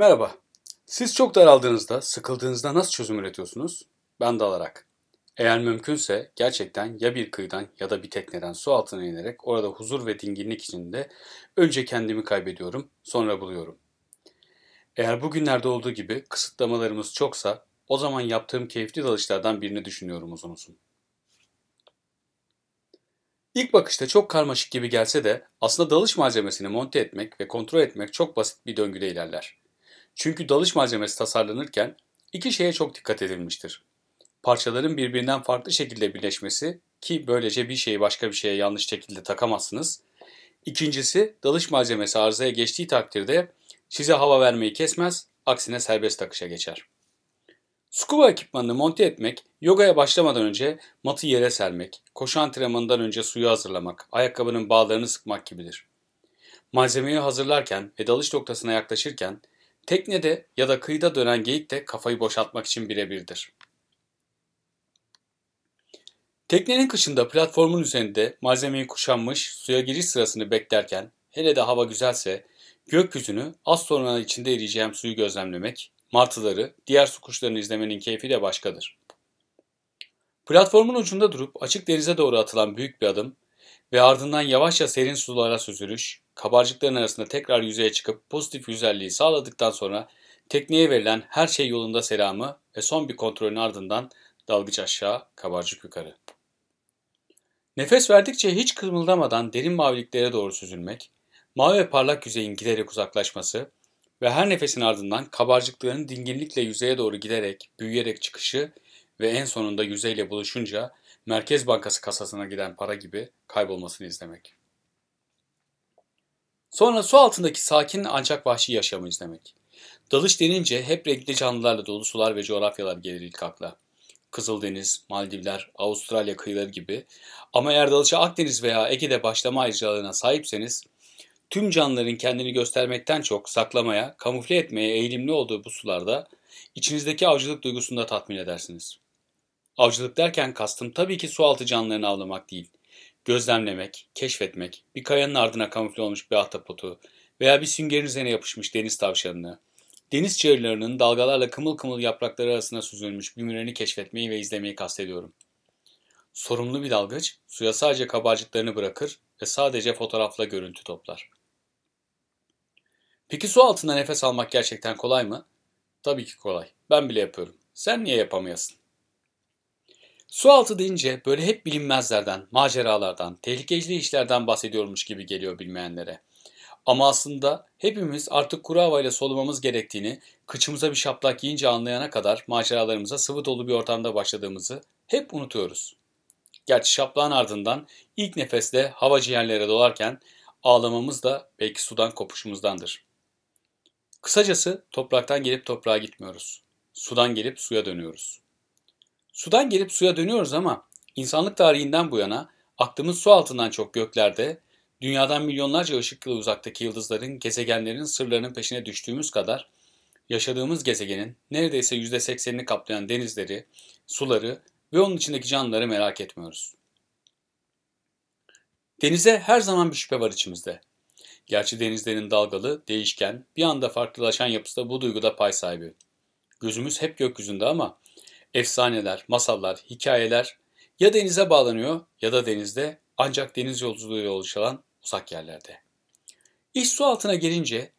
Merhaba. Siz çok daraldığınızda, sıkıldığınızda nasıl çözüm üretiyorsunuz? Ben dalarak. Eğer mümkünse gerçekten ya bir kıyıdan ya da bir tekneden su altına inerek orada huzur ve dinginlik içinde önce kendimi kaybediyorum, sonra buluyorum. Eğer bugünlerde olduğu gibi kısıtlamalarımız çoksa o zaman yaptığım keyifli dalışlardan birini düşünüyorum uzun uzun. İlk bakışta çok karmaşık gibi gelse de aslında dalış malzemesini monte etmek ve kontrol etmek çok basit bir döngüde ilerler. Çünkü dalış malzemesi tasarlanırken iki şeye çok dikkat edilmiştir. Parçaların birbirinden farklı şekilde birleşmesi ki böylece bir şeyi başka bir şeye yanlış şekilde takamazsınız. İkincisi dalış malzemesi arızaya geçtiği takdirde size hava vermeyi kesmez, aksine serbest takışa geçer. Scuba ekipmanını monte etmek, yogaya başlamadan önce matı yere sermek, koşu antrenmanından önce suyu hazırlamak, ayakkabının bağlarını sıkmak gibidir. Malzemeyi hazırlarken ve dalış noktasına yaklaşırken Teknede ya da kıyıda dönen geyik de kafayı boşaltmak için birebirdir. Teknenin kışında platformun üzerinde malzemeyi kuşanmış suya giriş sırasını beklerken hele de hava güzelse gökyüzünü az sonra içinde eriyeceğim suyu gözlemlemek, martıları, diğer su kuşlarını izlemenin keyfi de başkadır. Platformun ucunda durup açık denize doğru atılan büyük bir adım ve ardından yavaşça serin sulara süzülüş, kabarcıkların arasında tekrar yüzeye çıkıp pozitif güzelliği sağladıktan sonra tekneye verilen her şey yolunda selamı ve son bir kontrolün ardından dalgıç aşağı, kabarcık yukarı. Nefes verdikçe hiç kımıldamadan derin maviliklere doğru süzülmek, mavi ve parlak yüzeyin giderek uzaklaşması ve her nefesin ardından kabarcıkların dinginlikle yüzeye doğru giderek, büyüyerek çıkışı ve en sonunda yüzeyle buluşunca Merkez Bankası kasasına giden para gibi kaybolmasını izlemek. Sonra su altındaki sakin ancak vahşi yaşamı izlemek. Dalış denince hep renkli canlılarla dolu sular ve coğrafyalar gelir ilk akla. Kızıldeniz, Maldivler, Avustralya kıyıları gibi. Ama eğer dalışa Akdeniz veya Ege'de başlama ayrıcalığına sahipseniz, tüm canlıların kendini göstermekten çok saklamaya, kamufle etmeye eğilimli olduğu bu sularda içinizdeki avcılık duygusunu da tatmin edersiniz. Avcılık derken kastım tabii ki sualtı canlılarını avlamak değil gözlemlemek, keşfetmek, bir kayanın ardına kamufle olmuş bir ahtapotu veya bir süngerin üzerine yapışmış deniz tavşanını, deniz çığırlarının dalgalarla kımıl kımıl yaprakları arasında süzülmüş bir müreni keşfetmeyi ve izlemeyi kastediyorum. Sorumlu bir dalgıç suya sadece kabarcıklarını bırakır ve sadece fotoğrafla görüntü toplar. Peki su altında nefes almak gerçekten kolay mı? Tabii ki kolay. Ben bile yapıyorum. Sen niye yapamayasın? Su altı deyince böyle hep bilinmezlerden, maceralardan, tehlikeli işlerden bahsediyormuş gibi geliyor bilmeyenlere. Ama aslında hepimiz artık kuru havayla solumamız gerektiğini, kıçımıza bir şaplak yiyince anlayana kadar maceralarımıza sıvı dolu bir ortamda başladığımızı hep unutuyoruz. Gerçi şaplağın ardından ilk nefesle hava ciğerlere dolarken ağlamamız da belki sudan kopuşumuzdandır. Kısacası topraktan gelip toprağa gitmiyoruz. Sudan gelip suya dönüyoruz. Sudan gelip suya dönüyoruz ama insanlık tarihinden bu yana aklımız su altından çok göklerde, dünyadan milyonlarca ışık yılı uzaktaki yıldızların, gezegenlerin sırlarının peşine düştüğümüz kadar yaşadığımız gezegenin neredeyse %80'ini kaplayan denizleri, suları ve onun içindeki canlıları merak etmiyoruz. Denize her zaman bir şüphe var içimizde. Gerçi denizlerin dalgalı, değişken, bir anda farklılaşan yapısı da bu duyguda pay sahibi. Gözümüz hep gökyüzünde ama efsaneler, masallar, hikayeler ya denize bağlanıyor ya da denizde ancak deniz yolculuğuyla oluşan uzak yerlerde. İş su altına gelince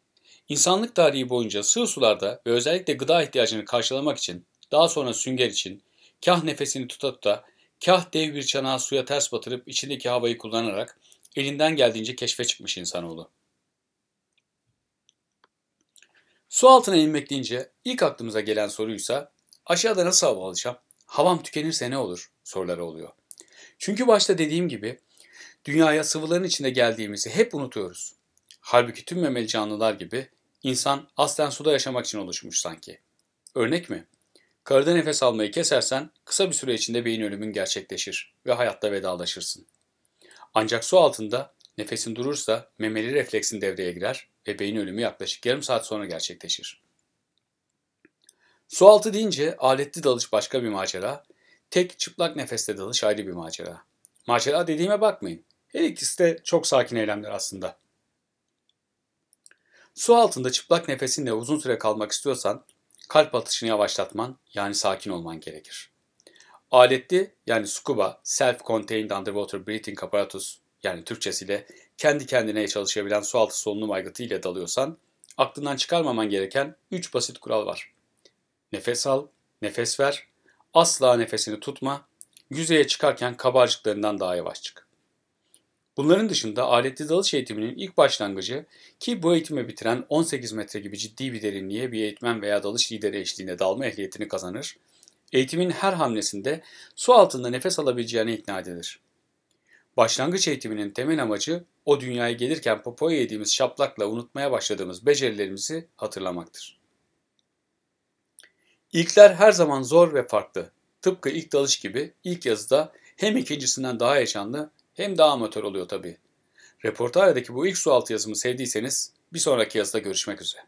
insanlık tarihi boyunca sığ sularda ve özellikle gıda ihtiyacını karşılamak için daha sonra sünger için kah nefesini tuta tuta kah dev bir çanağı suya ters batırıp içindeki havayı kullanarak elinden geldiğince keşfe çıkmış insanoğlu. Su altına inmek deyince ilk aklımıza gelen soruysa Aşağıda nasıl hava alacağım? Havam tükenirse ne olur? soruları oluyor. Çünkü başta dediğim gibi dünyaya sıvıların içinde geldiğimizi hep unutuyoruz. Halbuki tüm memeli canlılar gibi insan aslen suda yaşamak için oluşmuş sanki. Örnek mi? Karada nefes almayı kesersen kısa bir süre içinde beyin ölümün gerçekleşir ve hayatta vedalaşırsın. Ancak su altında nefesin durursa memeli refleksin devreye girer ve beyin ölümü yaklaşık yarım saat sonra gerçekleşir. Sualtı deyince aletli dalış başka bir macera, tek çıplak nefeste dalış ayrı bir macera. Macera dediğime bakmayın. Her ikisi de çok sakin eylemler aslında. Su altında çıplak nefesinle uzun süre kalmak istiyorsan kalp atışını yavaşlatman yani sakin olman gerekir. Aletli yani scuba, Self-Contained Underwater Breathing Apparatus yani Türkçesiyle kendi kendine çalışabilen sualtı solunum aygıtı ile dalıyorsan aklından çıkarmaman gereken 3 basit kural var. Nefes al, nefes ver, asla nefesini tutma, yüzeye çıkarken kabarcıklarından daha yavaş çık. Bunların dışında aletli dalış eğitiminin ilk başlangıcı ki bu eğitimi bitiren 18 metre gibi ciddi bir derinliğe bir eğitmen veya dalış lideri eşliğinde dalma ehliyetini kazanır. Eğitimin her hamlesinde su altında nefes alabileceğine ikna edilir. Başlangıç eğitiminin temel amacı o dünyaya gelirken popoya yediğimiz şaplakla unutmaya başladığımız becerilerimizi hatırlamaktır. İlkler her zaman zor ve farklı. Tıpkı ilk dalış gibi ilk yazıda hem ikincisinden daha yaşanlı hem daha amatör oluyor tabii. Reportajadaki bu ilk sualtı yazımı sevdiyseniz bir sonraki yazıda görüşmek üzere.